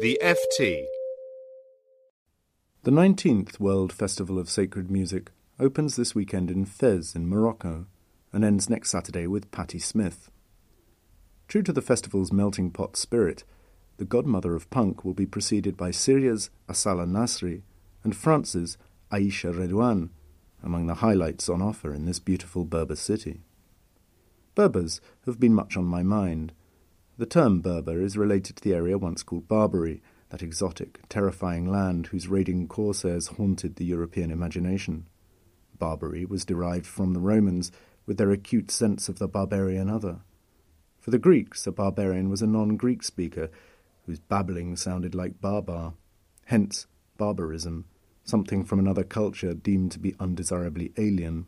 The FT. The 19th World Festival of Sacred Music opens this weekend in Fez in Morocco and ends next Saturday with Patti Smith. True to the festival's melting pot spirit, the godmother of punk will be preceded by Syria's Asala Nasri and France's Aisha Redouane, among the highlights on offer in this beautiful Berber city. Berbers have been much on my mind. The term Berber is related to the area once called Barbary, that exotic, terrifying land whose raiding corsairs haunted the European imagination. Barbary was derived from the Romans, with their acute sense of the barbarian other. For the Greeks, a barbarian was a non Greek speaker whose babbling sounded like barbar. Hence, barbarism, something from another culture deemed to be undesirably alien.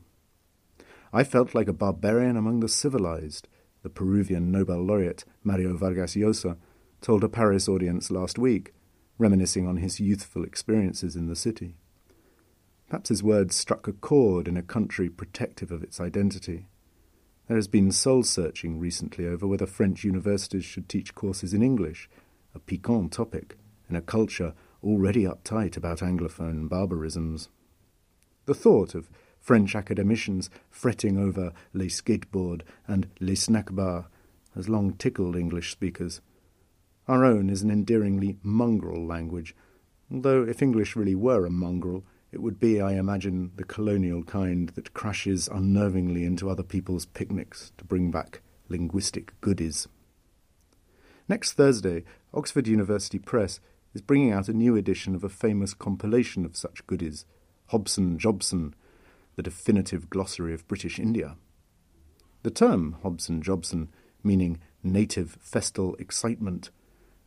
I felt like a barbarian among the civilized, the Peruvian Nobel laureate Mario Vargas Llosa told a Paris audience last week, reminiscing on his youthful experiences in the city. Perhaps his words struck a chord in a country protective of its identity. There has been soul searching recently over whether French universities should teach courses in English, a piquant topic in a culture already uptight about Anglophone barbarisms. The thought of French academicians fretting over les skateboard and les snack bar has long tickled English speakers. Our own is an endearingly mongrel language, although if English really were a mongrel, it would be, I imagine, the colonial kind that crashes unnervingly into other people's picnics to bring back linguistic goodies. Next Thursday, Oxford University Press is bringing out a new edition of a famous compilation of such goodies, Hobson Jobson, the definitive glossary of British India. The term Hobson Jobson, meaning native festal excitement,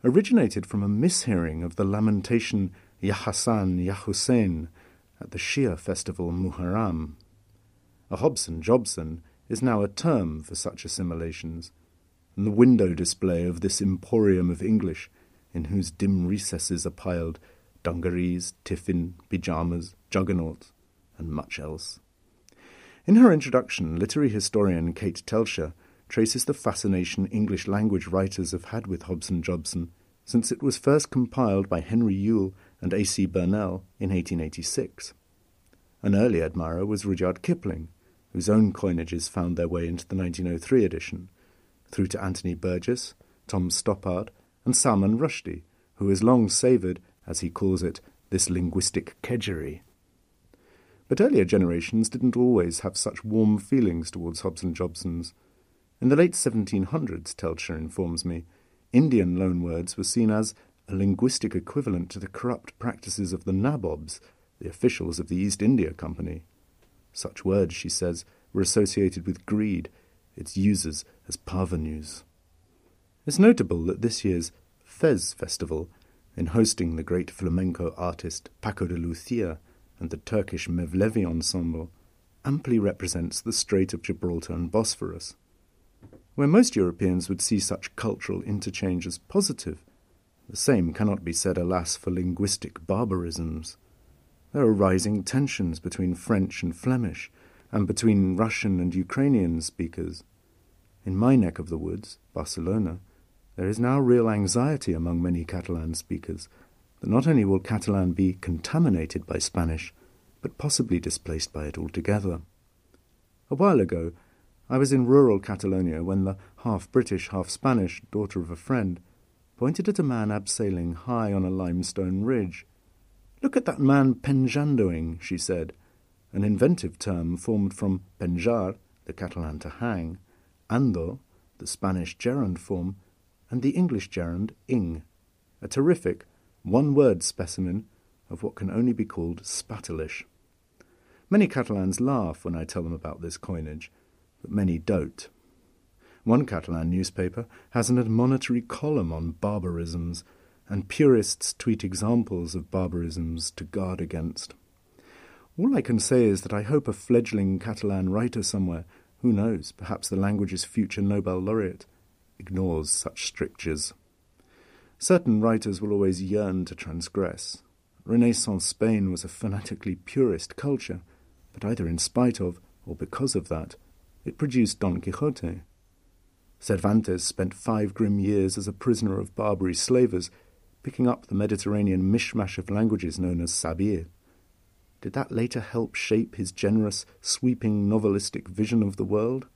originated from a mishearing of the lamentation Ya Hassan, Hussein at the Shia festival Muharram. A Hobson Jobson is now a term for such assimilations, and the window display of this emporium of English, in whose dim recesses are piled dungarees, tiffin, pyjamas, juggernauts, and much else. In her introduction, literary historian Kate Teltscher traces the fascination English language writers have had with Hobson Jobson since it was first compiled by Henry Yule and A.C. Burnell in 1886. An early admirer was Rudyard Kipling, whose own coinages found their way into the 1903 edition, through to Anthony Burgess, Tom Stoppard, and Salman Rushdie, who has long savoured, as he calls it, this linguistic kedgeree. But earlier generations didn't always have such warm feelings towards Hobson Jobsons. In the late 1700s, Teltscher informs me, Indian loanwords were seen as a linguistic equivalent to the corrupt practices of the nabobs, the officials of the East India Company. Such words, she says, were associated with greed, its users as parvenus. It's notable that this year's Fez Festival, in hosting the great flamenco artist Paco de Lucia and the Turkish Mevlevi Ensemble, amply represents the Strait of Gibraltar and Bosphorus. Where most Europeans would see such cultural interchange as positive, the same cannot be said, alas, for linguistic barbarisms. There are rising tensions between French and Flemish, and between Russian and Ukrainian speakers. In my neck of the woods, Barcelona, there is now real anxiety among many Catalan speakers that not only will Catalan be contaminated by Spanish, but possibly displaced by it altogether. A while ago, I was in rural Catalonia when the half British, half Spanish daughter of a friend pointed at a man abseiling high on a limestone ridge. Look at that man penjandoing, she said, an inventive term formed from penjar, the Catalan to hang, ando, the Spanish gerund form, and the English gerund ing, a terrific, one word specimen of what can only be called spattelish. Many Catalans laugh when I tell them about this coinage, but many don't. One Catalan newspaper has an admonitory column on barbarisms, and purists tweet examples of barbarisms to guard against. All I can say is that I hope a fledgling Catalan writer somewhere, who knows, perhaps the language's future Nobel laureate, ignores such strictures. Certain writers will always yearn to transgress. Renaissance Spain was a fanatically purist culture, but either in spite of or because of that, it produced Don Quixote. Cervantes spent five grim years as a prisoner of Barbary slavers, picking up the Mediterranean mishmash of languages known as Sabir. Did that later help shape his generous, sweeping novelistic vision of the world?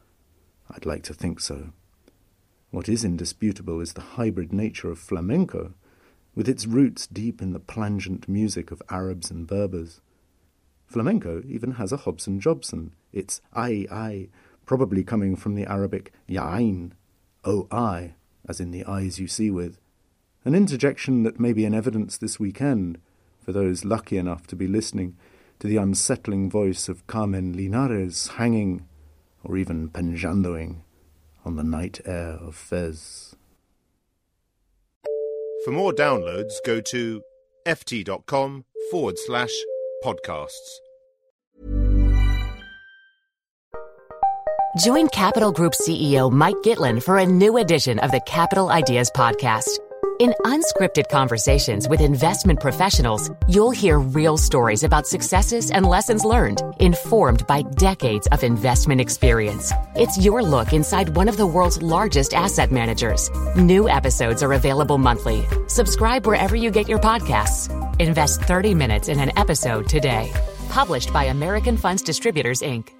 I'd like to think so. What is indisputable is the hybrid nature of flamenco, with its roots deep in the plangent music of Arabs and Berbers. Flamenco even has a Hobson Jobson, its ai ai, probably coming from the Arabic ya'ain, o as in the eyes you see with, an interjection that may be in evidence this weekend for those lucky enough to be listening to the unsettling voice of Carmen Linares hanging, or even penjandoing, on the night air of Fez. For more downloads, go to ft.com forward slash podcasts. Join Capital Group CEO Mike Gitlin for a new edition of the Capital Ideas Podcast. In unscripted conversations with investment professionals, you'll hear real stories about successes and lessons learned, informed by decades of investment experience. It's your look inside one of the world's largest asset managers. New episodes are available monthly. Subscribe wherever you get your podcasts. Invest 30 minutes in an episode today. Published by American Funds Distributors, Inc.